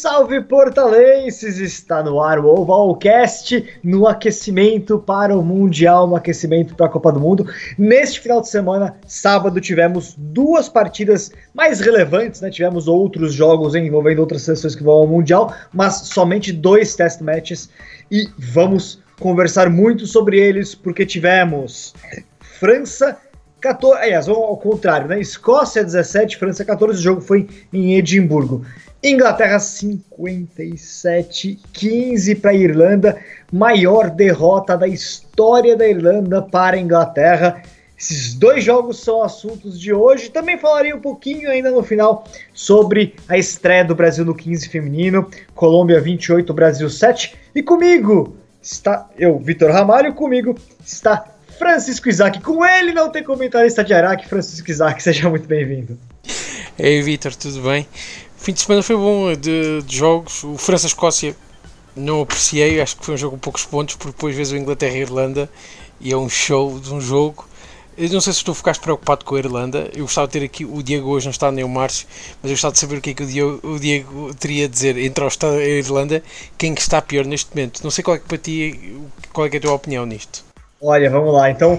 Salve, portalenses! Está no ar o Ovalcast no aquecimento para o Mundial, no aquecimento para a Copa do Mundo. Neste final de semana, sábado, tivemos duas partidas mais relevantes, né? Tivemos outros jogos envolvendo outras seleções que vão ao Mundial, mas somente dois test matches e vamos conversar muito sobre eles porque tivemos França 14, aliás, ao contrário, né? Escócia 17, França 14, o jogo foi em Edimburgo. Inglaterra 57, 15 para a Irlanda, maior derrota da história da Irlanda para a Inglaterra. Esses dois jogos são assuntos de hoje. Também falarei um pouquinho ainda no final sobre a estreia do Brasil no 15 feminino, Colômbia 28, Brasil 7. E comigo está eu, Vitor Ramalho, comigo está Francisco Isaac. Com ele não tem comentarista de Araque, Francisco Isaac, seja muito bem-vindo. Ei, Vitor, tudo bem? fim de semana foi bom de, de jogos. O França-Escócia não apreciei, acho que foi um jogo com poucos pontos, porque depois vês o Inglaterra e é um show de um jogo. Eu não sei se tu ficaste preocupado com a Irlanda. Eu gostava de ter aqui o Diego hoje, não está nem o Márcio, mas eu gostava de saber o que é que o Diego, o Diego teria a dizer entre a Irlanda, quem que está pior neste momento. Não sei qual é que para ti, qual é, que é a tua opinião nisto. Olha, vamos lá. Então,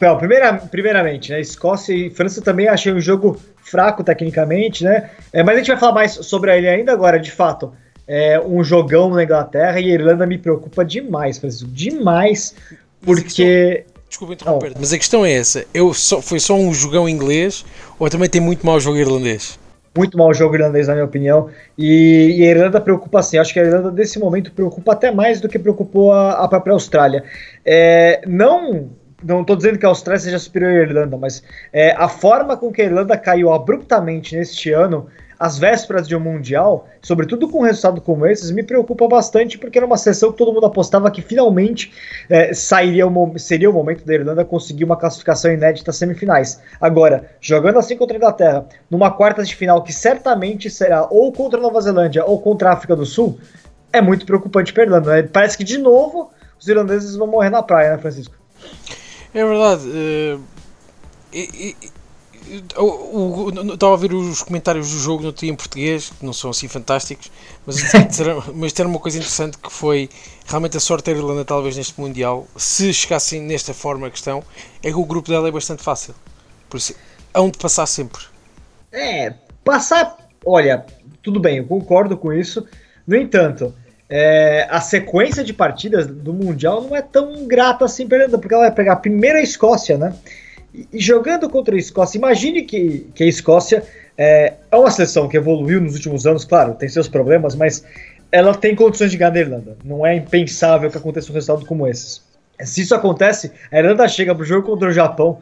Bom, primeira, primeiramente, né, Escócia e França também achei um jogo fraco tecnicamente, né? É, mas a gente vai falar mais sobre ele ainda agora, de fato. É um jogão na Inglaterra e a Irlanda me preocupa demais, Francisco, demais, porque. Desculpa interromper, mas a questão é essa: eu só, foi só um jogão inglês ou também tem muito mau jogo irlandês? Muito mau jogo irlandês, na minha opinião. E, e, a Irlanda preocupa assim. Acho que a Irlanda, nesse momento, preocupa até mais do que preocupou a, a própria Austrália. É, não não estou dizendo que a Austrália seja superior à Irlanda, mas é, a forma com que a Irlanda caiu abruptamente neste ano, às vésperas de um Mundial, sobretudo com um resultado como esses, me preocupa bastante, porque era uma sessão que todo mundo apostava que finalmente é, sairia o, seria o momento da Irlanda conseguir uma classificação inédita às semifinais. Agora, jogando assim contra a Inglaterra, numa quarta de final que certamente será ou contra a Nova Zelândia ou contra a África do Sul, é muito preocupante para a Irlanda. Né? Parece que, de novo, os irlandeses vão morrer na praia, né, Francisco? É verdade. Uh, estava a ver os comentários do jogo no em português, que não são assim fantásticos, mas, mas ter uma coisa interessante que foi realmente a sorte da Irlanda, talvez neste Mundial, se chegassem nesta forma a questão, é que o grupo dela é bastante fácil. Por isso, hão de passar sempre. É, passar. Olha, tudo bem, eu concordo com isso. No entanto, é, a sequência de partidas do Mundial não é tão grata assim, porque ela vai pegar a primeira Escócia, né? E, jogando contra a Escócia, imagine que, que a Escócia é, é, uma seleção que evoluiu nos últimos anos, claro, tem seus problemas, mas ela tem condições de ganhar a Irlanda. Não é impensável que aconteça um resultado como esses. Se isso acontece, a Irlanda chega para o jogo contra o Japão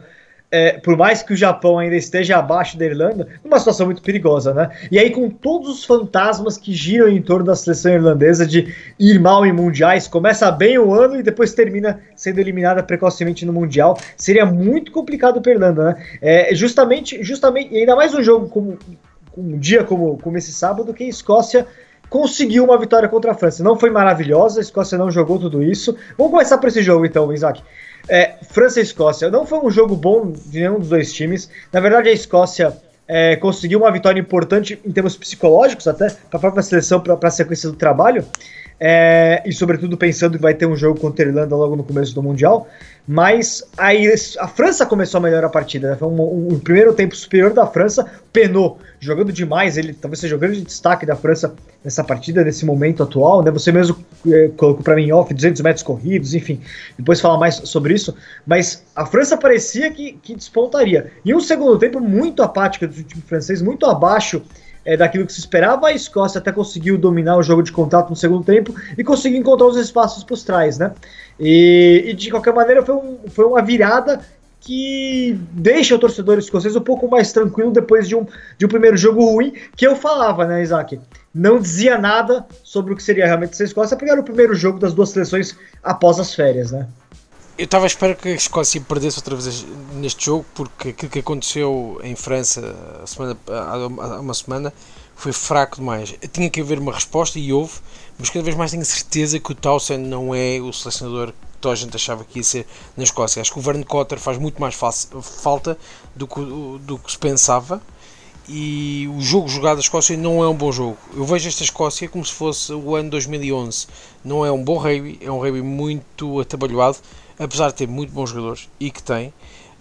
é, por mais que o Japão ainda esteja abaixo da Irlanda, numa situação muito perigosa, né? E aí, com todos os fantasmas que giram em torno da seleção irlandesa de ir mal em mundiais, começa bem o ano e depois termina sendo eliminada precocemente no Mundial, seria muito complicado para a Irlanda, né? É, justamente, justamente, e ainda mais um jogo como um dia como, como esse sábado, que a Escócia conseguiu uma vitória contra a França. Não foi maravilhosa, a Escócia não jogou tudo isso. Vamos começar por esse jogo então, Isaac. É, França e Escócia. Não foi um jogo bom de nenhum dos dois times. Na verdade, a Escócia é, conseguiu uma vitória importante em termos psicológicos, até para a própria seleção, para a sequência do trabalho. É, e sobretudo pensando que vai ter um jogo contra a Irlanda logo no começo do Mundial. Mas aí a França começou a melhorar a partida. Né? Foi um, um, primeiro tempo superior da França. Penou, jogando demais. Ele talvez seja o grande destaque da França nessa partida, nesse momento atual. Né? Você mesmo é, colocou para mim off 200 metros corridos, enfim. Depois falar mais sobre isso. Mas a França parecia que, que despontaria. E um segundo tempo muito apático do time francês, muito abaixo é, daquilo que se esperava. A Escócia até conseguiu dominar o jogo de contato no segundo tempo e conseguiu encontrar os espaços por trás, né? E, e, de qualquer maneira foi, um, foi uma virada que deixa o torcedor escocês um pouco mais tranquilo depois de um, de um primeiro jogo ruim, que eu falava, né, Isaac? Não dizia nada sobre o que seria realmente essa Escócia, porque era o primeiro jogo das duas seleções após as férias, né? Eu estava a esperar que a Escócia perdesse outra vez neste jogo, porque aquilo que aconteceu em França semana, há uma semana foi fraco demais. Tinha que haver uma resposta e houve, mas cada vez mais tenho certeza que o Townsend não é o selecionador que toda a gente achava que ia ser na Escócia. Acho que o Vern Cotter faz muito mais falta do que, do que se pensava e o jogo jogado da Escócia não é um bom jogo. Eu vejo esta Escócia como se fosse o ano 2011. Não é um bom rugby, é um rugby muito atabalhoado, apesar de ter muito bons jogadores e que tem.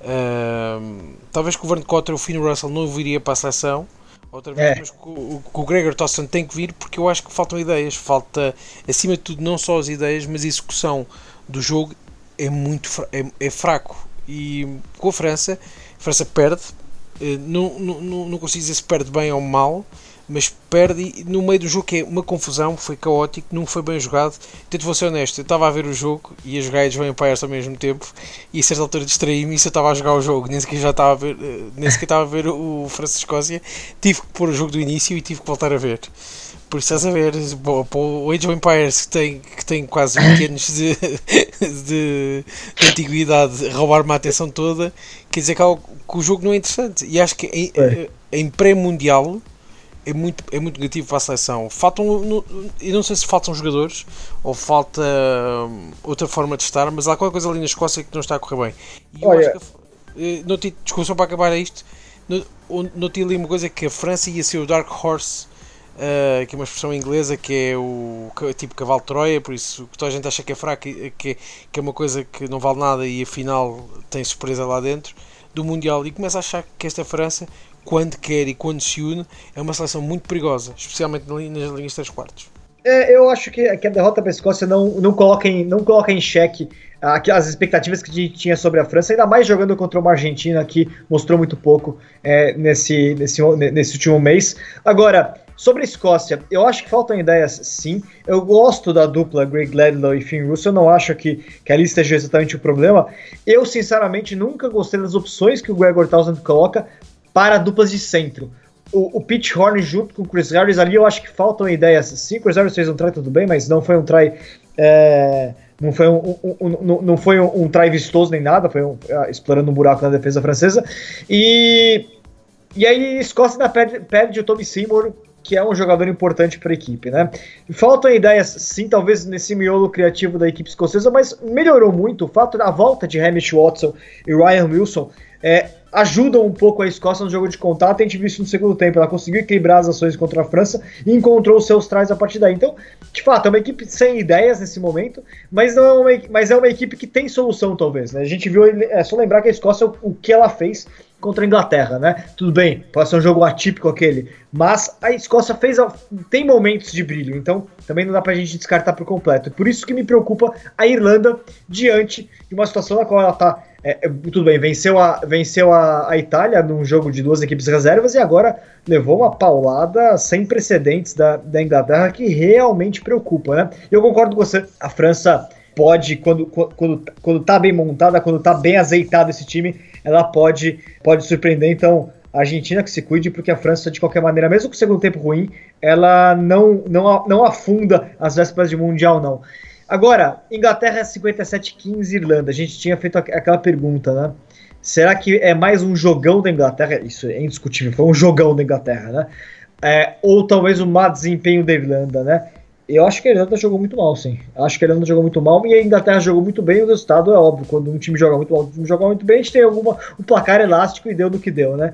Uh, talvez que o Verne Cotter, o Finn Russell não viria para a seleção outra vez, é. mas que o, Gregor Tosson tem que vir porque eu acho que faltam ideias. Falta, acima de tudo, não só as ideias, mas a execução do jogo é muito é, é fraco. E com a França, a França perde não, não, não consigo dizer se perde bem ou mal, mas perde no meio do jogo que é uma confusão, foi caótico, não foi bem jogado. Tento vou ser honesto, eu estava a ver o jogo e a jogar Age of Empires ao mesmo tempo e a certa altura distraí-me e se eu estava a jogar o jogo, nem sequer já estava a ver, eh, nem sequer estava a ver o França-Escócia, tive que pôr o jogo do início e tive que voltar a ver. Por isso estás a ver, para o Age of Empires que tem, que tem quase 20 anos de, de, de antiguidade, roubar-me a atenção toda, quer dizer que, que, o jogo não é interessante. E acho que em, é. em pré-mundial é muito, é muito negativo para a seleção. Faltam, eu não sei se faltam jogadores ou falta hum, outra forma de estar, mas há qualquer coisa ali na Escócia que não está a correr bem. E eu Olha. acho que, eh, não, desculpa, só para acabar isto, não tinha ali uma coisa que a França ia ser o Dark Horse uh, que é uma expressão inglesa que é o tipo cavalo de Troia, por isso que toda a gente acha que é fraco, que, que é uma coisa que não vale nada e afinal tem surpresa lá dentro do Mundial e começa a achar que esta França, quando quer e quando se une, é uma seleção muito perigosa, especialmente nas linhas 3 quartos. É, eu acho que, que a derrota para a Escócia não, não, coloca em, não coloca em xeque as expectativas que a gente tinha sobre a França, ainda mais jogando contra uma Argentina que mostrou muito pouco é, nesse, nesse, nesse último mês. Agora, Sobre a Escócia, eu acho que faltam ideias sim. Eu gosto da dupla Greg Ledlow e Finn Russo, eu não acho que, que ali esteja exatamente o problema. Eu, sinceramente, nunca gostei das opções que o Gregor Townsend coloca para duplas de centro. O, o Pitch Horn junto com o Chris Harris ali, eu acho que faltam ideias sim. Chris Harris fez um try tudo bem, mas não foi um try. É, não foi um, um, um, não foi um, um try vistoso nem nada, foi uh, explorando um buraco na defesa francesa. E, e aí Escócia ainda perde, perde o Tommy Seymour que é um jogador importante para a equipe, né? Faltam ideias, sim, talvez nesse miolo criativo da equipe escocesa, mas melhorou muito o fato da volta de Hamish Watson e Ryan Wilson. É, ajudam um pouco a Escócia no jogo de contato. A gente viu isso no segundo tempo. Ela conseguiu equilibrar as ações contra a França e encontrou os seus trás a partir daí. Então, de fato, é uma equipe sem ideias nesse momento, mas, não é, uma, mas é uma equipe que tem solução, talvez. Né? A gente viu, é só lembrar que a Escócia, o que ela fez contra a Inglaterra, né? Tudo bem, pode ser um jogo atípico aquele, mas a Escócia fez tem momentos de brilho, então também não dá pra gente descartar por completo. Por isso que me preocupa a Irlanda diante de uma situação na qual ela tá é, é, tudo bem, venceu, a, venceu a, a Itália num jogo de duas equipes reservas e agora levou uma paulada sem precedentes da, da Inglaterra que realmente preocupa, né? Eu concordo com você, a França pode, quando, quando, quando tá bem montada, quando tá bem azeitado esse time, ela pode, pode surpreender. Então, a Argentina que se cuide, porque a França, de qualquer maneira, mesmo com o segundo tempo ruim, ela não, não, não afunda as vésperas de Mundial, não. Agora, Inglaterra 57-15 Irlanda. A gente tinha feito aquela pergunta, né? Será que é mais um jogão da Inglaterra? Isso é indiscutível, foi um jogão da Inglaterra, né? É, ou talvez um má desempenho da Irlanda, né? Eu acho que a Irlanda jogou muito mal, sim. Acho que a Irlanda jogou muito mal e a Inglaterra jogou muito bem. O resultado é óbvio. Quando um time joga muito mal, um time joga muito bem, a gente tem alguma, um placar elástico e deu no que deu, né?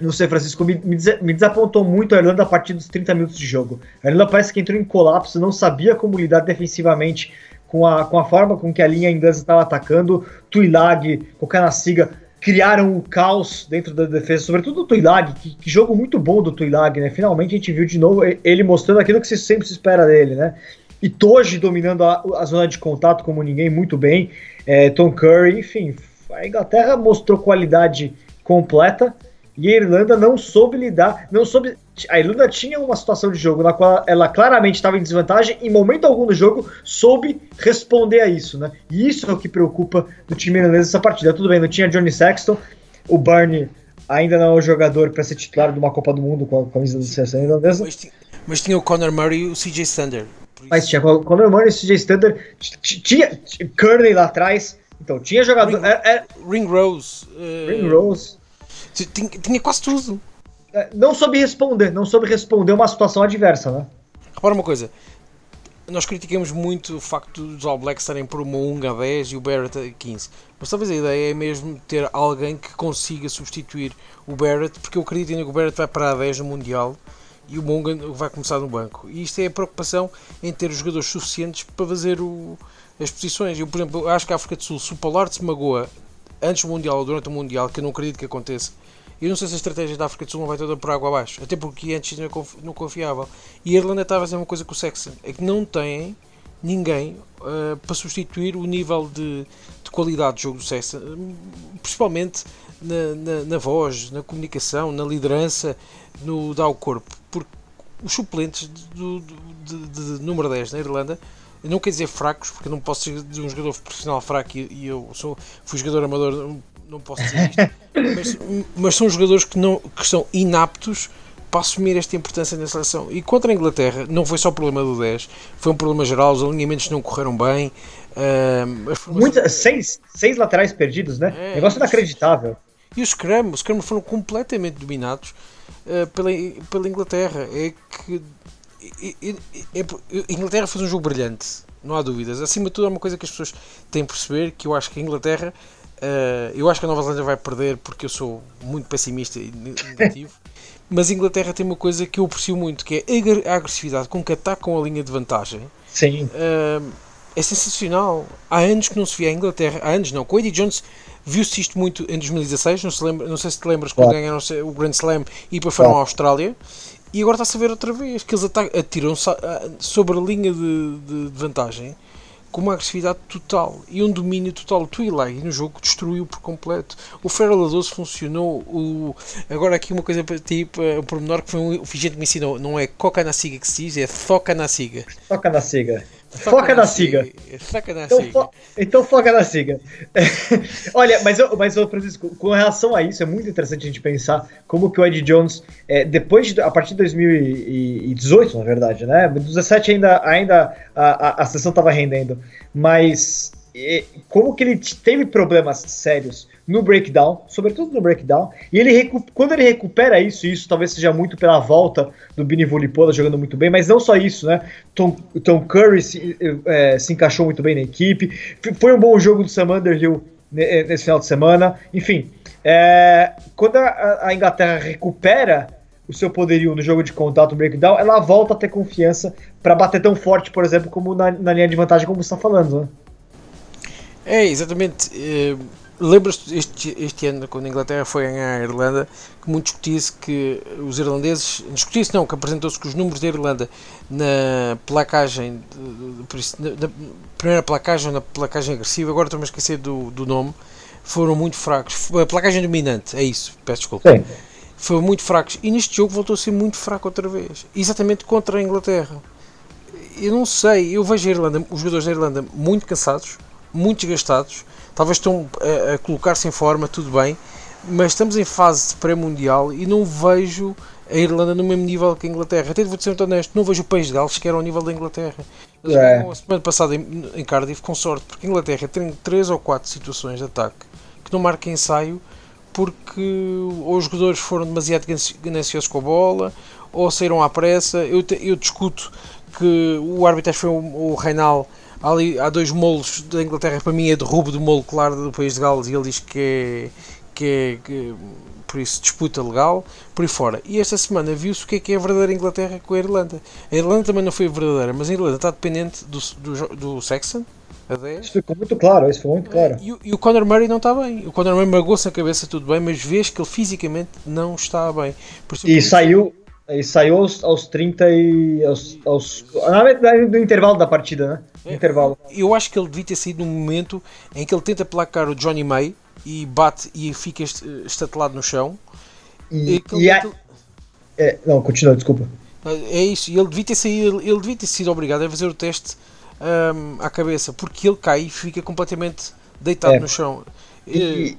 Não sei, Francisco, me, me desapontou muito a Irlanda a partir dos 30 minutos de jogo. A Irlanda parece que entrou em colapso, não sabia como lidar defensivamente com a, com a forma com que a linha inglesa estava atacando. Tuilag, Kokanasiga criaram o caos dentro da defesa, sobretudo o Tuilag, que, que, jogo muito bom do Tuilag, né? Finalmente a gente viu de novo ele mostrando aquilo que se sempre se espera dele, né? E Toji dominando a, a zona de contato como ninguém, muito bem. É, Tom Curry, enfim, a Inglaterra mostrou qualidade completa e a Irlanda não soube lidar, não soube. A Irlanda tinha uma situação de jogo na qual ela claramente estava em desvantagem, em momento algum do jogo soube responder a isso, né? E isso é o que preocupa do time irlandês nessa partida. Tudo bem, não tinha Johnny Sexton, o Barney ainda não é o jogador para ser titular de uma Copa do Mundo com a camisa da seleção irlandesa. Mas tinha, mas tinha o Conor Murray e o CJ Stander. Mas tinha o Conor Murray e o CJ Stander, tinha Kearney lá atrás, então tinha jogador. Ring, é, é, Ring Rose. Uh, Ring Rose. Tinha, tinha quase tudo. É, não soube responder, não soube responder uma situação adversa, né? Repara uma coisa. nós criticamos muito o facto dos All Blacks estarem por uma 1 a 10 e o Barrett a 15. Mas talvez a ideia é mesmo ter alguém que consiga substituir o Barrett, porque eu acredito ainda que o Barrett vai para a 10 no Mundial e o Mongan vai começar no banco. E isto é a preocupação em ter os jogadores suficientes para fazer o, as posições. Eu, por exemplo, acho que a África do Sul, se o Pollard se magoa antes do Mundial ou durante o Mundial, que eu não acredito que aconteça, eu não sei se a estratégia da África do Sul não vai toda por água abaixo, até porque antes não confiavam. E a Irlanda está a fazer uma coisa com o Sexton, é que não têm ninguém uh, para substituir o nível de, de, qualidade de jogo do Sexton, principalmente na, na, na, voz, na comunicação, na liderança, no dar o corpo, porque os suplentes do, do, de, de, número 10 na Irlanda não quer dizer fracos, porque não posso ser de um jogador profissional fraco e eu sou, fui jogador amador, não posso dizer isto, mas, mas, são jogadores que, não, que são inaptos para assumir esta importância na seleção. E contra a Inglaterra, não foi só o problema do 10, foi um problema geral, os alinhamentos não correram bem. Uh, Muitas, seis, seis laterais perdidos, né? É, Negócio inacreditável. E os Scrum, os Scrum foram completamente dominados uh, pela, pela Inglaterra. É que é, é, a Inglaterra fez um jogo brilhante, não há dúvidas. Acima de tudo, é uma coisa que as pessoas têm que perceber: que eu acho que a Inglaterra Uh, eu acho que a Nova Zelândia vai perder porque eu sou muito pessimista e negativo. mas a Inglaterra tem uma coisa que eu aprecio muito, que é a agressividade com que atacam a linha de vantagem. Sim. Uh, é sensacional. Há anos que não se via a Inglaterra. Há anos não. Com o Eddie Jones viu-se isto muito em 2016. Não, se lembra, não sei se te lembras quando claro. ganharam o Grand Slam e depois foram claro. à Austrália. E agora está-se a ver outra vez que eles atiram sobre a linha de, de, de vantagem com uma agressividade total e um domínio total. O Twilight no jogo destruiu por completo. O Feral 12 funcionou. O... Agora, aqui uma coisa para ti, um pormenor que foi um fingente que me ensinou: não é coca na siga que se diz, é foca na siga. Foca na siga. Foca, na, siga. Foca na então, siga. Fo então foca na siga. Olha, mas, eu, mas eu, Francisco, com relação a isso, é muito interessante a gente pensar como que o Ed Jones, é, depois de, a partir de 2018, na verdade, né? 2017 ainda, ainda a, a, a sessão estava rendendo, mas como que ele teve problemas sérios no breakdown, sobretudo no breakdown, e ele quando ele recupera isso, isso talvez seja muito pela volta do Bini Volipola jogando muito bem, mas não só isso, né? Tom, Tom Curry se, é, se encaixou muito bem na equipe, foi um bom jogo do Sam Underhill nesse final de semana, enfim, é, quando a, a, Inglaterra recupera o seu poderio no jogo de contato, breakdown, ela volta a ter confiança para bater tão forte, por exemplo, como na, na linha de vantagem, como você está falando, né? É, exatamente. Uh Lembras-te este, este ano, quando a Inglaterra foi ganhar a Irlanda, que muito discutia-se que os irlandeses. Discutia-se não, que apresentou-se que os números da Irlanda na placagem, na, primeira placagem na placagem agressiva, agora estou-me a esquecer do, do nome, foram muito fracos. A placagem dominante, é isso, peço desculpa. Sim. Foram muito fracos. E neste jogo voltou a ser muito fraco outra vez. Exatamente contra a Inglaterra. Eu não sei, eu vejo a Irlanda, os jogadores da Irlanda muito cansados, muito desgastados talvez estão a, a colocar-se em forma, tudo bem, mas estamos em fase de pré-mundial e não vejo a Irlanda no mesmo nível que a Inglaterra. Até vou ser muito honesto, não vejo o País de Gales sequer ao nível da Inglaterra. Eles é. a semana passada em, em Cardiff com sorte, porque a Inglaterra tem 3 ou 4 situações de ataque que não marca ensaio porque ou os jogadores foram demasiado gananciosos com a bola ou saíram à pressa. Eu, te, eu discuto que o árbitro foi o, o Reinal Há, ali, há dois molos da Inglaterra, para mim é derrubo do molo claro do país de Gales e ele diz que é, que é que, por isso disputa legal, por aí fora. E esta semana viu-se o que é que é a verdadeira Inglaterra com a Irlanda. A Irlanda também não foi verdadeira, mas a Irlanda está dependente do, do, do 10. Isso ficou muito claro, isso foi muito claro. E, e o Conor Murray não está bem. O Conor Murray magoou-se a cabeça, tudo bem, mas vês que ele fisicamente não está bem. e saiu, e saiu aos, aos 30 e. Aos, aos, na verdade, no intervalo da partida, né? É, intervalo. Eu acho que ele devia ter saído no momento em que ele tenta placar o Johnny May e bate e fica estatelado no chão. E, e, e é, não, continua, desculpa. É isso, ele devia ter saído, ele devia ter sido obrigado a fazer o teste um, à cabeça, porque ele cai e fica completamente deitado é. no chão. E,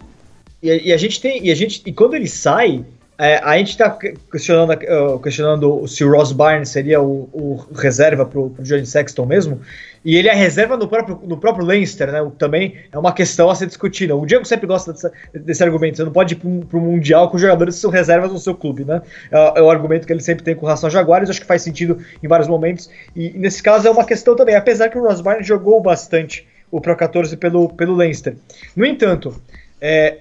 e, e, a gente tem. E, a gente, e quando ele sai, é, a gente está questionando, uh, questionando se o Ross Barnes seria o, o reserva para o Johnny Sexton mesmo, e ele é reserva no próprio, no próprio Leinster, né? O, também é uma questão a ser discutida. O Diego sempre gosta desse, desse argumento. Você não pode ir para o Mundial com jogadores que são reservas no seu clube, né? É, é, o argumento que ele sempre tem com relação a Jaguares. Acho que faz sentido em vários momentos. E, e nesse caso é uma questão também. Apesar que o Ross Barnes jogou bastante o Pro 14 pelo, pelo Leinster. No entanto, é,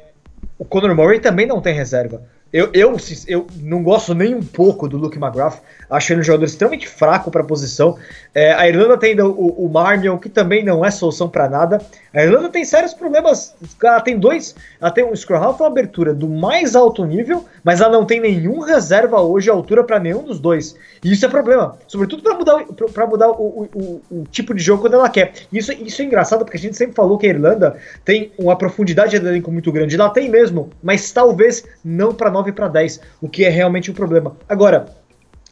o Conor Murray também não tem reserva. Eu, eu, eu não gosto nem um pouco do Luke McGrath. Acho ele um jogador extremamente fraco para a posição. É, a Irlanda tem ainda o, o Marmion, que também não é solução para nada. A Irlanda tem sérios problemas. Ela tem dois. Ela tem um Scrum Half, abertura do mais alto nível, mas ela não tem nenhum reserva hoje à altura para nenhum dos dois. E isso é problema. Sobretudo para mudar, pra mudar o, o, o, tipo de jogo quando ela quer. Isso, isso é engraçado, porque a gente sempre falou que a Irlanda tem uma profundidade de elenco muito grande. Ela tem mesmo, mas talvez não para 9 para 10, o que é realmente um problema. Agora,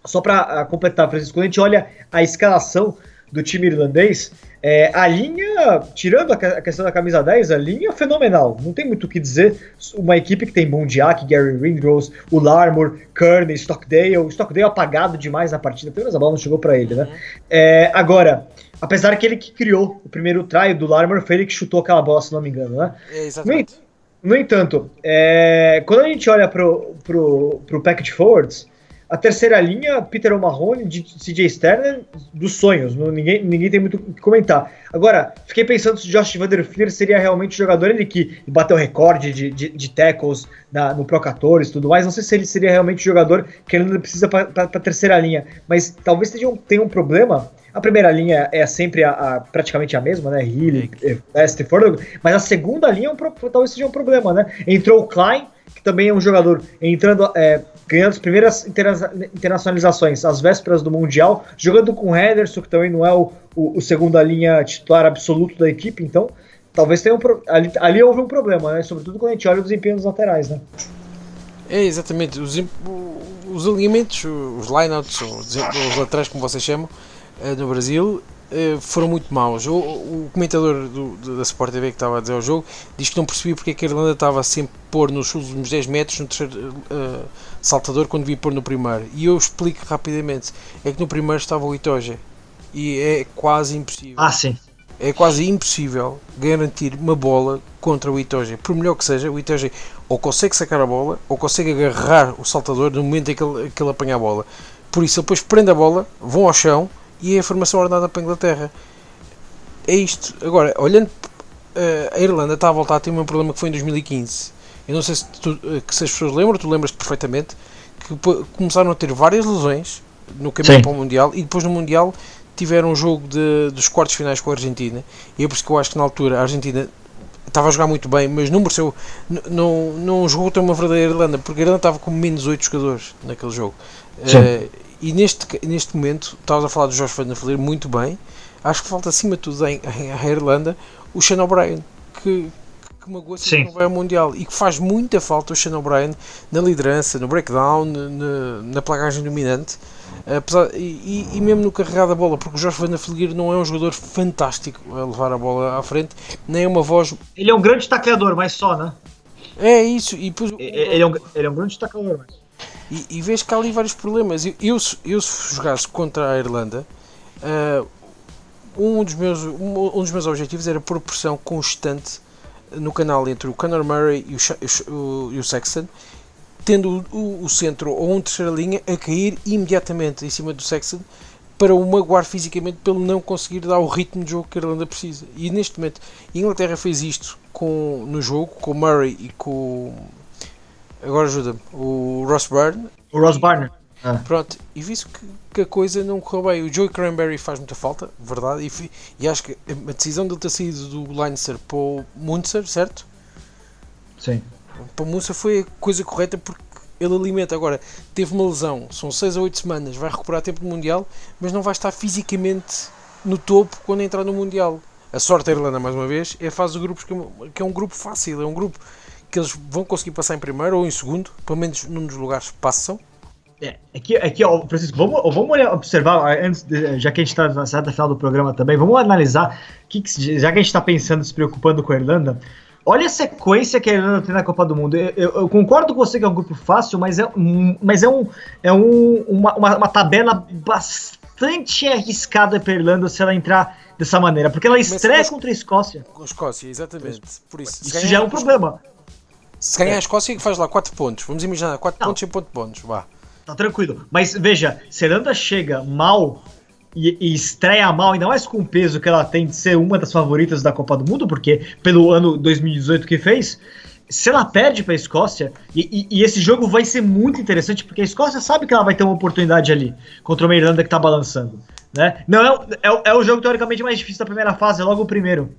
só para ah, completar, Francisco, quando a gente olha a escalação do time irlandês, é, a linha, tirando a questão da camisa 10, a linha é fenomenal. Não tem muito o que dizer. Uma equipe que tem Bondiak, Gary Ringrose, o Larmor, Kearney, Stockdale. Stockdale apagado demais na partida, apenas a bola não chegou para ele, né? Uhum. É, agora, apesar que ele que criou o primeiro try do Larmor, foi ele que chutou aquela bola, se não me engano, né? É, exatamente. No, no entanto, é, quando a gente olha pro, pro, pro package forwards, a terceira linha, Peter O'Mahony, CJ Sterner, dos sonhos. ninguém, ninguém tem muito o que comentar. Agora, fiquei pensando se o Josh Vanderfleer seria realmente o jogador ele que bateu recorde de, de, de tackles na, no Pro 14 e tudo mais. Não sei se ele seria realmente o jogador que ainda precisa para a terceira linha. Mas talvez tenha um, tenha um problema a primeira linha é sempre a, a praticamente a mesma, né? Healy, West mas a segunda linha é um, talvez seja um problema, né? Entrou o Klein, que também é um jogador entrando, é, ganhando as primeiras internacionalizações às vésperas do Mundial, jogando com o Henderson, que também não é o, o, o segunda linha titular absoluto da equipe, então talvez tenha um ali, ali houve um problema, né? Sobretudo quando a gente olha o desempenho dos laterais, né? É, exatamente. Os, os alinhamentos, os lineouts, os, laterais, como vocês chamam, eh, no Brasil, eh, foram muito maus. O, o comentador do, do, da Sport TV que estava a dizer ao jogo diz que não percebia porque é que a Irlanda estava sempre a pôr nos últimos 10 metros no terceiro uh, saltador quando devia pôr no primeiro. E eu explico rapidamente: é que no primeiro estava o Itoja e é quase impossível. Ah, sim. É quase impossível garantir uma bola contra o Itoja. Por melhor que seja, o Itoja ou consegue sacar a bola ou consegue agarrar o saltador no momento em que ele, que ele apanha a bola. Por isso, ele depois prende a bola, vão ao chão e a formação ordenada para a Inglaterra. É isto. Agora, olhando, uh, a Irlanda está a voltar a ter um problema que foi em 2015. Eu não sei se, tu, eh, se as pessoas lembram, tu lembras-te perfeitamente, que começaram a ter várias lesões no caminho Sim. para o Mundial e depois no Mundial tiveram um jogo de, dos quartos finais com a Argentina. E é por isso que eu acho que na altura a Argentina estava a jogar muito bem, mas não mereceu, não, não jogou tão uma verdadeira Irlanda, porque a Irlanda estava com menos 8 jogadores naquele jogo. Uh, e neste, neste momento, estavas a falar do Jorge Van Fleer muito bem. Acho que falta acima de tudo em, em Irlanda o Sean O'Brien, que, que magoa-se que não vai ao Mundial e que faz muita falta o Sean O'Brien na liderança, no breakdown, na, na plagagem dominante. Apesar, e, e, mesmo no carregar da bola, porque o Jorge Van Fleer não é um jogador fantástico a levar a bola à frente, nem é uma voz. Ele é um grande tacleador, mas só, né? É isso. E depois, ele, é um, ele é um grande tacleador, mas. E, e vês que há ali vários problemas. Eu, eu, eu se jogasse contra a Irlanda, uh, um, dos meus, um, um, dos meus objetivos era pôr pressão constante no canal entre o Conor Murray e o, o, o Sexton, tendo o, o, centro ou um terceira linha a cair imediatamente em cima do Sexton para o magoar fisicamente pelo não conseguir dar o ritmo de jogo que a Irlanda precisa. E neste momento, a Inglaterra fez isto com, no jogo com o Murray e com Agora ajuda-me. O Ross Byrne. O Ross Byrne. Ah. Pronto, e visto que, que, a coisa não correu bem, o Joey Cranberry faz muita falta, verdade, e, e acho que a decisão dele ter saído do Leinster para o Munster, certo? Sim. Para o Munster foi a coisa correta porque ele alimenta. Agora, teve uma lesão, são 6 a 8 semanas, vai recuperar tempo no Mundial, mas não vai estar fisicamente no topo quando entrar no Mundial. A sorte da Irlanda, mais uma vez, é a fase de grupos que é um grupo fácil, é um grupo que eles vão conseguir passar em primeiro ou em segundo, pelo menos num dos lugares passam. É, aqui, aqui ó, Francisco, vamos, vamos observar, antes de, já que a gente está na certa final do programa também, vamos analisar, que, já que a gente está pensando, se preocupando com a Irlanda, olha a sequência que a Irlanda tem na Copa do Mundo. Eu, eu, eu, concordo com você que é um grupo fácil, mas é, um, mas é, um, é um, uma, uma, uma tabela bastante arriscada para a Irlanda se ela entrar dessa maneira, porque ela estreia contra a Escócia. Com a Escócia, exatamente. Por isso, isso já é um problema. Se ganhar a Escócia, faz lá 4 pontos. Vamos imaginar 4 pontos e ponto pontos. Vá. Tá tranquilo. Mas veja, se a Irlanda chega mal e, e, estreia mal, ainda mais com o peso que ela tem de ser uma das favoritas da Copa do Mundo, porque pelo ano 2018 que fez, se ela perde para a Escócia, e, e, e, esse jogo vai ser muito interessante, porque a Escócia sabe que ela vai ter uma oportunidade ali contra uma Irlanda que tá balançando. Né? Não é, é, é o jogo teoricamente mais difícil da primeira fase, é logo o primeiro.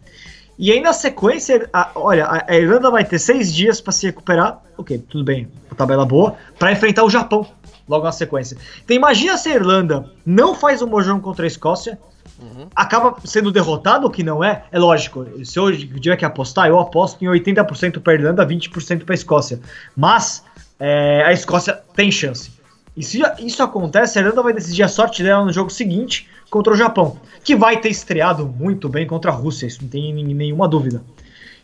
E aí na sequência, a, olha, a Irlanda vai ter seis dias para se recuperar. Ok, tudo bem, tabela boa, para enfrentar o Japão logo na sequência. Então imagina se a Irlanda não faz um bom jogo contra a Escócia, uhum. acaba sendo derrotado, o que não é. É lógico, se eu tiver que apostar, eu aposto em 80% para a Irlanda, 20% para a Escócia. Mas é, a Escócia tem chance. E se isso acontece, a Irlanda vai decidir a sorte dela no jogo seguinte contra o Japão, que vai ter estreado muito bem contra a Rússia, isso não tem nenhuma dúvida.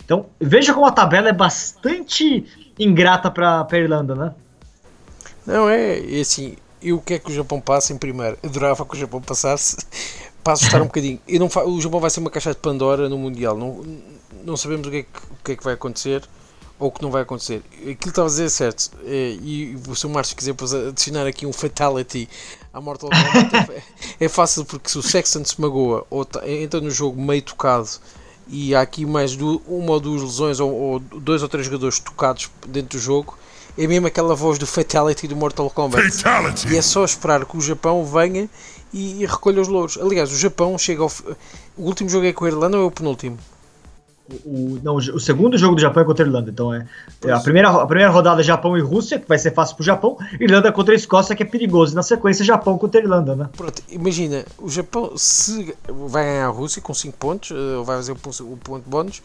Então, veja como a tabela é bastante ingrata para a Irlanda, né? Não, é, é assim, e o que é que o Japão passa em primeiro? Adorava que o Japão passasse para assustar um bocadinho. E não o Japão vai ser uma caixa de Pandora no Mundial. Não, não sabemos o que, é que, o que é que vai acontecer ou o que não vai acontecer. Aquilo que estava a dizer é certo. É, e se o Márcio quiser adicionar aqui um Fatality à Mortal Kombat, é, é, fácil porque se o Sexton se magoa ou tá, entra no jogo meio tocado e há aqui mais do, uma ou duas lesões ou, ou dois ou três jogadores tocados dentro do jogo é mesmo aquela voz do Fatality do Mortal Kombat. Fatality. E é só esperar que o Japão venha e, e recolha os louros. Aliás, o Japão chega ao. O último jogo é com a Irlanda ou é o penúltimo? O, não, o segundo jogo do Japão é contra a Irlanda. Então é, é a, primeira, a primeira rodada é Japão e Rússia, que vai ser fácil pro Japão. Irlanda contra a Escócia, que é perigoso. E na sequência, Japão contra a Irlanda, né? Pronto, imagina, o Japão se vai ganhar a Rússia com 5 pontos, eh, vai fazer o, o ponto bónus,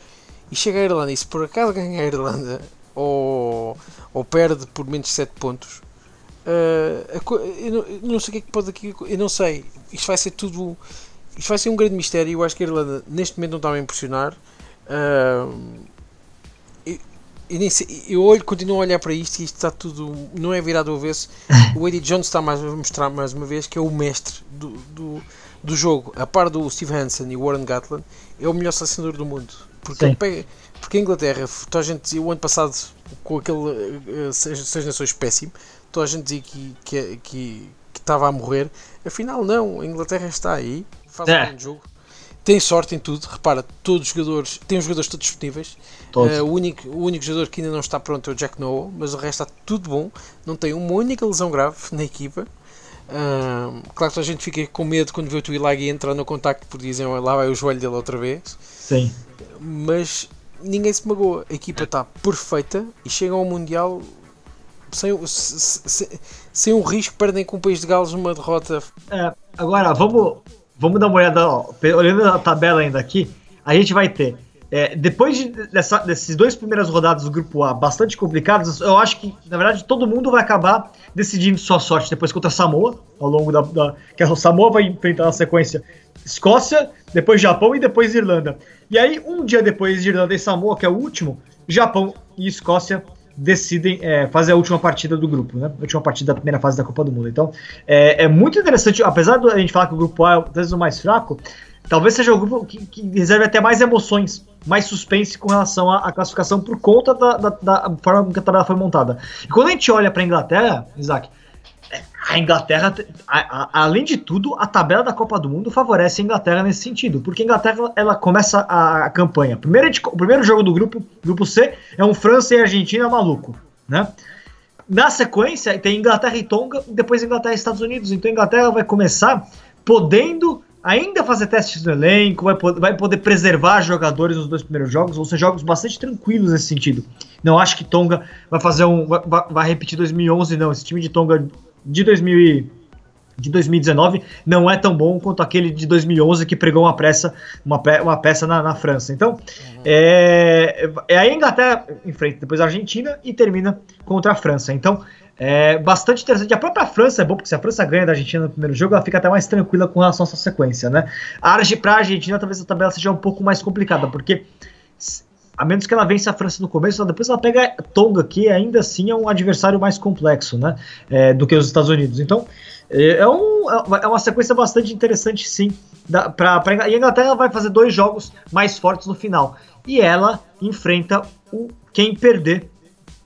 e chega a Irlanda, e se por acaso ganhar a Irlanda, ou, ou perde por menos de 7 pontos. Uh, eu, não, eu, não, sei o que é que pode aqui. Eu não sei. Isto vai ser tudo. Isto vai ser um grande mistério. Eu acho que a Irlanda neste momento não está a impressionar. Uh, sei, eu olho, continuo a olhar para isto e isto está tudo. Não é virado ao avesso. O Eddie Jones está mais a mostrar mais uma vez que é o mestre do, do, do jogo. A par do Steve Hansen e Warren Gatland, é o melhor selecionador do mundo. Porque pega porque a Inglaterra, toda a gente dizia, o ano passado, com aquele uh, seis, seis nações péssimo, toda a gente dizia que, que, que, que estava a morrer. Afinal, não, a Inglaterra está aí, faz é. um grande jogo, tem sorte em tudo. Repara, todos os jogadores, tem os jogadores todos disponíveis. Uh, o, único, o único jogador que ainda não está pronto é o Jack Noah, mas o resto está tudo bom. Não tem uma única lesão grave na equipa. Uh, claro que a gente fica com medo quando vê o Twilagi entrar no contacto por dizem lá vai o joelho dele outra vez. Sim. Mas ninguém se magoa. A equipa está perfeita e chegam ao Mundial sem, sem, sem um risco, perdem com o País de Gales uma derrota. É, agora, vamos, vamos dar uma olhada, ó, olhando a tabela ainda aqui, a gente vai ter. É, depois de, dessa, desses dois primeiras rodadas do grupo A bastante complicadas, eu acho que, na verdade, todo mundo vai acabar decidindo sua sorte depois contra a Samoa, ao longo da. da que a Samoa vai enfrentar na sequência Escócia, depois Japão e depois Irlanda. E aí, um dia depois de Irlanda e Samoa, que é o último, Japão e Escócia decidem é, fazer a última partida do grupo, né? A última partida da primeira fase da Copa do Mundo. Então, é, é muito interessante, apesar de a gente falar que o grupo A é vezes o mais fraco, talvez seja o grupo que, que reserve até mais emoções, mais suspense com relação à, à classificação por conta da, da, da, forma que a tabela foi montada. E quando a gente olha para a Inglaterra, Isaac, a Inglaterra, a, a, além de tudo, a tabela da Copa do Mundo favorece a Inglaterra nesse sentido, porque a Inglaterra ela começa a, a campanha. Primeiro, o primeiro jogo do grupo, grupo C é um França e Argentina maluco, né? Na sequência, tem Inglaterra e Tonga, depois Inglaterra e Estados Unidos. Então a Inglaterra vai começar podendo ainda fazer testes no elenco, vai, vai poder preservar jogadores nos dois primeiros jogos, vão ser jogos bastante tranquilos nesse sentido. Não acho que Tonga vai fazer um. vai, vai repetir 2011, não. Esse time de Tonga de 2000 de 2019 não é tão bom quanto aquele de 2011 que pregou uma peça, uma, uma peça na, na França. Então, uhum. é, é a Inglaterra enfrenta depois a Argentina e termina contra a França. Então, é bastante interessante. A própria França é bom, porque se a França ganha da Argentina no primeiro jogo, ela fica até mais tranquila com relação a essa sequência, né? Para a Argentina, talvez a tabela seja um pouco mais complicada, porque a menos que ela vença a França no começo, depois ela pega Tonga, que ainda assim é um adversário mais complexo, né? É, do que os Estados Unidos. Então, é, é um, é uma sequência bastante interessante, sim. Da, pra, pra, e a Inglaterra vai fazer dois jogos mais fortes no final. E ela enfrenta o quem perder,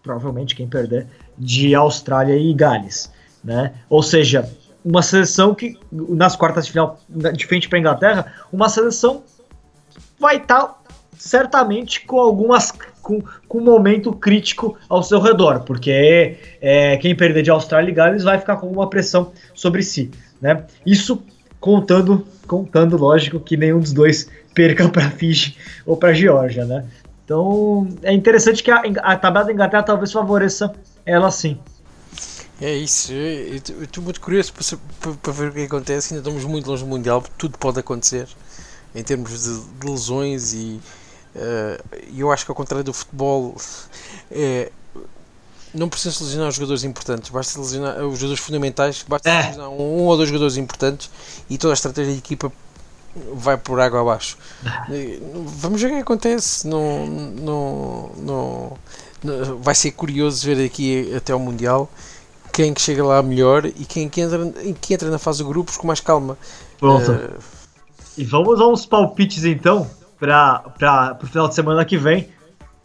provavelmente quem perder, de Austrália e Gales. Né? Ou seja, uma seleção que, nas quartas de final, de frente para a Inglaterra, uma seleção vai estar tá certamente com algumas com, com um momento crítico ao seu redor, porque é, quem perder de Austrália e Gales vai ficar com alguma pressão sobre si, né? Isso contando, contando, lógico, que nenhum dos dois perca para Fiji ou para Geórgia, né? Então é interessante que a, a tabela da Inglaterra talvez favoreça ela sim. É isso, eu estou muito curioso para, ver o que acontece. Ainda estamos muito longe do Mundial, tudo pode acontecer em termos de, de lesões e uh, eu acho que ao contrário do futebol é, não precisa lesionar os jogadores importantes, basta lesionar os jogadores fundamentais, basta é. lesionar um, um, ou dois jogadores importantes e toda a estratégia de equipa vai por água abaixo. Vamos ver o que acontece. Não, não, não, não, vai ser curioso ver aqui até ao Mundial quem que chega lá melhor e quem que entra, que entra na fase de grupos com mais calma. Uh, e vamos aos palpites então para o final de semana que vem.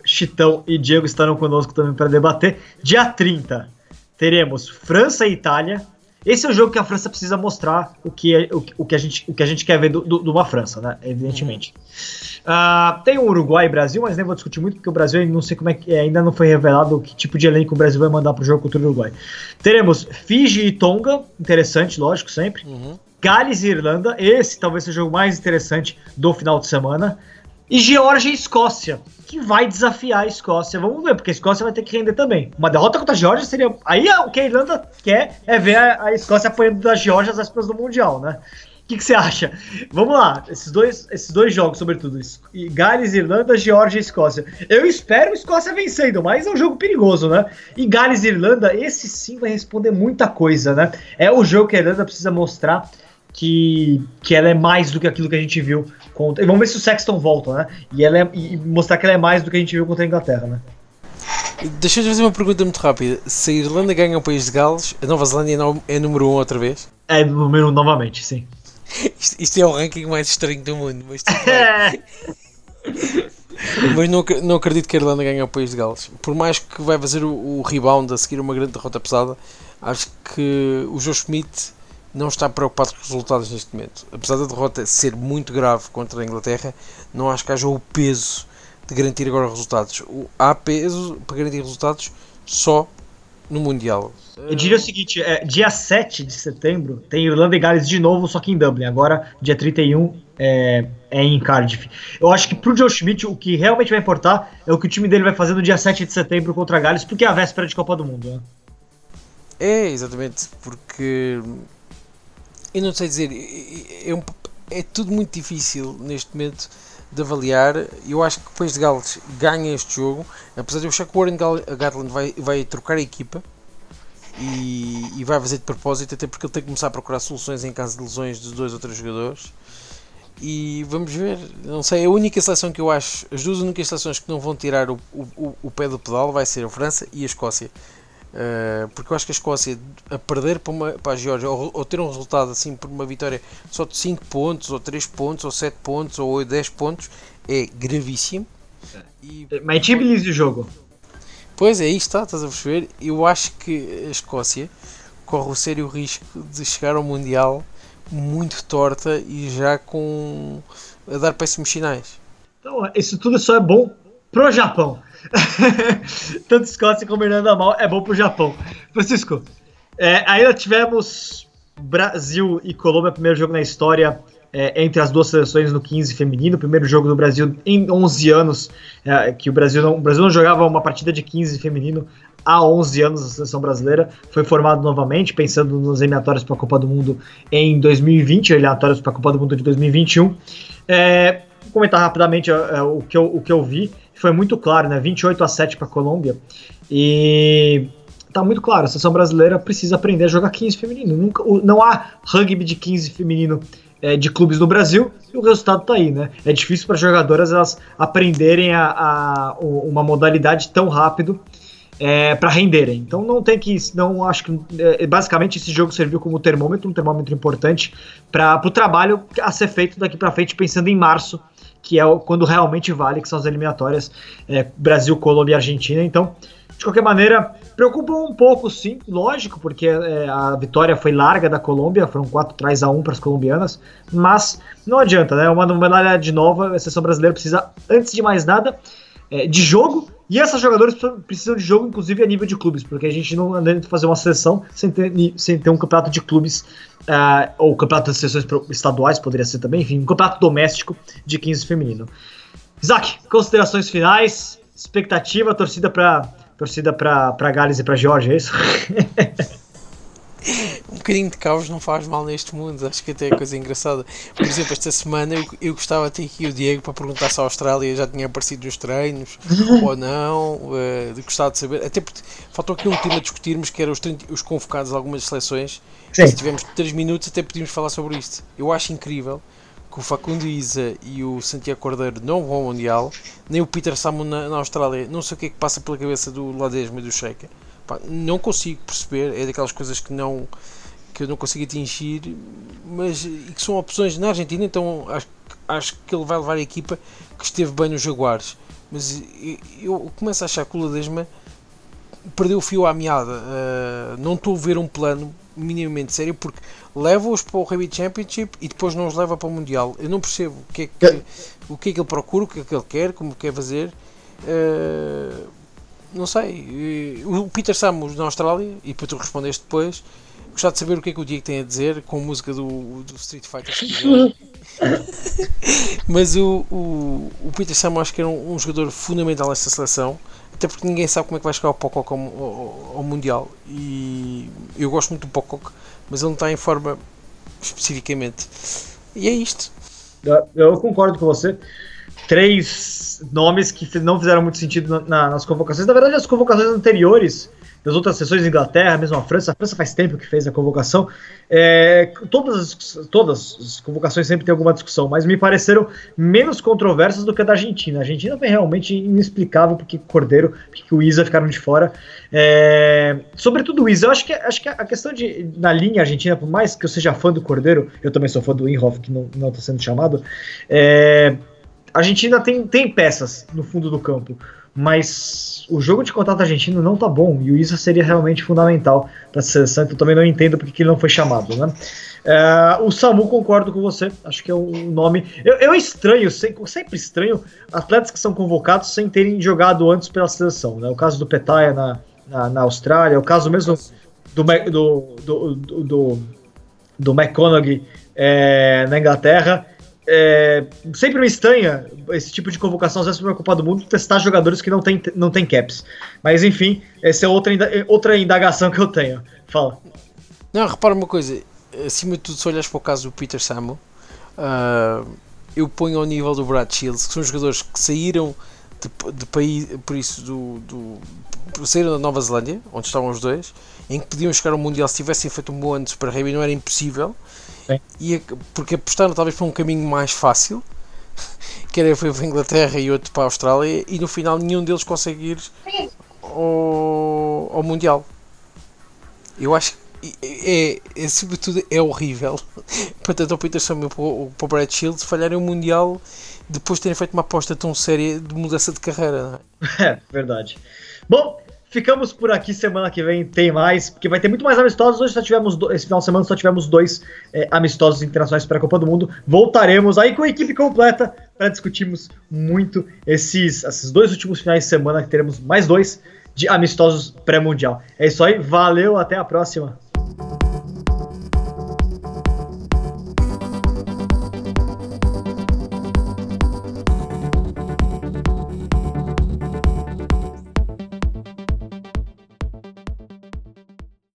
Chitão e Diego estarão conosco também para debater. Dia 30 teremos França e Itália. Esse é o jogo que a França precisa mostrar o que, é, o, o que, a, gente, o que a gente quer ver de uma França, né? Evidentemente. Uh, tem o Uruguai e Brasil, mas nem vou discutir muito, porque o Brasil não sei como é que é, ainda não foi revelado que tipo de elenco o Brasil vai mandar para o jogo contra o Uruguai. Teremos Fiji e Tonga, interessante, lógico, sempre. Uhum. Gales e Irlanda, esse talvez seja o jogo mais interessante do final de semana. E Geórgia e Escócia, que vai desafiar a Escócia. Vamos ver, porque a Escócia vai ter que render também. Uma derrota contra a Geórgia seria. Aí o que a Irlanda quer é ver a, Escócia apanhando da Geórgia às vésperas do Mundial, né? O que, você acha? Vamos lá, esses dois, esses dois jogos, sobretudo, Gales, Irlanda, Geórgia e Escócia. Eu espero a Escócia vencendo, mas é um jogo perigoso, né? E Gales e Irlanda, esse sim vai responder muita coisa, né? É o jogo que a Irlanda precisa mostrar que, que ela é mais do que aquilo que a gente viu contra. E vamos ver se o Sexton volta, né? E, ela é, e mostrar que ela é mais do que a gente viu contra a Inglaterra, né? Deixa eu fazer uma pergunta muito rápida. Se a Irlanda ganha o país de Gales, a Nova Zelândia é número 1 um outra vez? É número 1 um novamente, sim. Isto, isto, é o ranking mais estranho do mundo, mas Mas não, não acredito que a Irlanda ganhe o país de Gales. Por mais que vai fazer o, o rebound a seguir uma grande derrota pesada, acho que o Joe Schmidt não está preocupado com os resultados neste momento. Apesar da derrota ser muito grave contra a Inglaterra, não acho que haja o peso de garantir agora resultados. Há peso para garantir resultados só no Mundial. Eu diria o seguinte: é, dia 7 de setembro tem Irlanda e Gales de novo, só que em Dublin. Agora, dia 31 é, é em Cardiff. Eu acho que pro Joe Schmidt o que realmente vai importar é o que o time dele vai fazer no dia 7 de setembro contra a Gales, porque é a véspera de Copa do Mundo. Né? É, exatamente, porque eu não sei dizer, é, é, é, tudo muito difícil neste momento de avaliar. Eu acho que o País de Gales ganha este jogo, apesar de eu achar que o Warren Gatland vai, vai trocar a equipa e, e, vai fazer de propósito, até porque ele tem que começar a procurar soluções em caso de lesões de dois ou três jogadores. E vamos ver, não sei, a única seleção que eu acho, as duas únicas seleções que não vão tirar o, o, o pé do pedal vai ser a França e a Escócia. Uh, porque eu acho que a Escócia a perder para, uma, para a Geórgia ou, ou, ter um resultado assim por uma vitória só de 5 pontos, ou 3 pontos, ou 7 pontos, ou 10 pontos é gravíssimo. E, Mas o jogo. Pois é, aí está, estás a perceber? Eu acho que a Escócia corre o sério risco de chegar ao Mundial muito torta e já com a dar péssimos sinais. Então, isso tudo só é bom pro Japão. Tanto Escócia como Irlanda mal é bom pro Japão. Francisco, é, ainda tivemos Brasil e Colômbia, primeiro jogo na história é, entre as duas seleções no 15 feminino, primeiro jogo do Brasil em 11 anos, é, que o Brasil, não, o Brasil não jogava uma partida de 15 feminino há 11 anos a seleção brasileira, foi formado novamente, pensando nos eliminatórios para a Copa do Mundo em 2020, eliminatórios para a Copa do Mundo de 2021. É, vou comentar rapidamente é, o, que eu, o que eu vi foi muito claro, né? 28 a 7 para a Colômbia. E tá muito claro, a seleção brasileira precisa aprender a jogar 15 feminino. Nunca, não há rugby de 15 feminino é, de clubes no Brasil e o resultado está aí, né? É difícil para jogadoras elas aprenderem a, a, uma modalidade tão rápido é, para renderem. Então não tem que, não acho que é, basicamente esse jogo serviu como termômetro, um termômetro importante para o trabalho a ser feito daqui para frente, pensando em março, que é quando realmente vale, que são as eliminatórias é, Brasil, Colômbia e Argentina. Então de qualquer maneira, preocupa um pouco, sim, lógico, porque é, a vitória foi larga da Colômbia, foram 4 trás a 1 para as colombianas, mas não adianta, né? Uma medalha de nova, a seleção brasileira precisa, antes de mais nada, é, de jogo, e essas jogadoras precisam de jogo, inclusive a nível de clubes, porque a gente não anda fazer uma seleção sem ter, sem ter um campeonato de clubes, uh, ou campeonato de seleções estaduais, poderia ser também, enfim, um campeonato doméstico de 15 feminino. Isaac, considerações finais, expectativa, torcida para torcida para Gales e para Georgia, é isso? um bocadinho de caos não faz mal neste mundo, acho que até é coisa engraçada. Por exemplo, esta semana eu, eu gostava de ter aqui o Diego para perguntar se a Austrália já tinha aparecido nos treinos ou não, uh, de gostava de saber. Até porque faltou aqui um tema a discutirmos que era os, 30, os convocados de algumas seleções. Sim. Se tivermos 3 minutos, até podíamos falar sobre isto. Eu acho incrível que o Facundo Isa e o Santiago Cordeiro não vão ao Mundial, nem o Peter Samu na, na, Austrália. Não sei o que é que passa pela cabeça do Ladesma e do Sheikha. Não consigo perceber, é daquelas coisas que não que eu não consigo atingir, mas e que são opções na Argentina, então acho, acho que ele vai levar a equipa que esteve bem nos Jaguares. Mas eu começo a achar que o Ladesma perdeu o fio à meada. Uh, não estou a ver um plano minimamente sério porque leva-os para o Rugby Championship e depois não os leva para o Mundial. Eu não percebo o que é que, o que, é que ele procura, o que é que ele quer, como quer fazer. Uh, não sei. O Peter Samus na Austrália, e para tu respondeste depois, gostava de saber o que é que o Diego tem a dizer com a música do, do Street Fighter. Mas o, o, o Peter Samus acho que era um, um jogador fundamental nesta seleção até porque ninguém sabe como é que vai chegar o Pocock ao, ao, ao, Mundial. E eu gosto muito do Pocock, mas ele não está em forma especificamente. E é isto. Eu concordo com você. Três nomes que não fizeram muito sentido na, nas convocações. Na verdade, as convocações anteriores das outras sessões Inglaterra, mesmo a França. A França faz tempo que fez a convocação. É, todas, as, todas as convocações sempre tem alguma discussão, mas me pareceram menos controversas do que a da Argentina. A Argentina foi realmente inexplicável porque Cordeiro, porque o Isa ficaram de fora. É, sobretudo o Isa, eu acho que, acho que a questão de na linha argentina, por mais que eu seja fã do Cordeiro, eu também sou fã do Inhoff, que não está sendo chamado. É, a Argentina tem, tem peças no fundo do campo mas o jogo de contato argentino não tá bom e o seria realmente fundamental para a seleção, então também não entendo porque ele não foi chamado, né? Uh, o Samu, concordo com você, acho que é um nome. Eu, eu estranho, sempre estranho, atletas que são convocados sem terem jogado antes pela seleção, né? O caso do Petaya na, na, na Austrália, o caso mesmo do, do, do, do, do, do McConaughey é, na Inglaterra é, sempre me estranha esse tipo de convocação, às vezes para Copa do Mundo, testar jogadores que não tem, não tem caps. Mas enfim, essa é outra, outra indagação que eu tenho. Fala. Não, repara uma coisa, acima de tudo, se olhas para o caso do Peter Samuel, uh, eu ponho ao nível do Brad Shields, que são jogadores que saíram de, de país, por isso, do, do, saíram da Nova Zelândia, onde estavam os dois, em que podiam chegar ao Mundial se tivessem feito um bom ano de Super Rugby, não era impossível e, porque apostaram talvez para um caminho mais fácil, que era foi para a Inglaterra e outro para a Austrália, e no final nenhum deles consegue ir ao, ao Mundial. Eu acho que é, é, sobretudo é horrível para tanto o Peter Samuel para o, para o Brad Shields falharem o Mundial depois de terem feito uma aposta tão séria de mudança de carreira. É? é, verdade. Bom, Ficamos por aqui semana que vem, tem mais, porque vai ter muito mais amistosos. Hoje só tivemos esse final de semana só tivemos dois é, amistosos internacionais para a Copa do Mundo. Voltaremos aí com a equipe completa para discutirmos muito esses, esses dois últimos finais de semana que teremos mais dois de amistosos pré-mundial. É isso aí, valeu, até a próxima.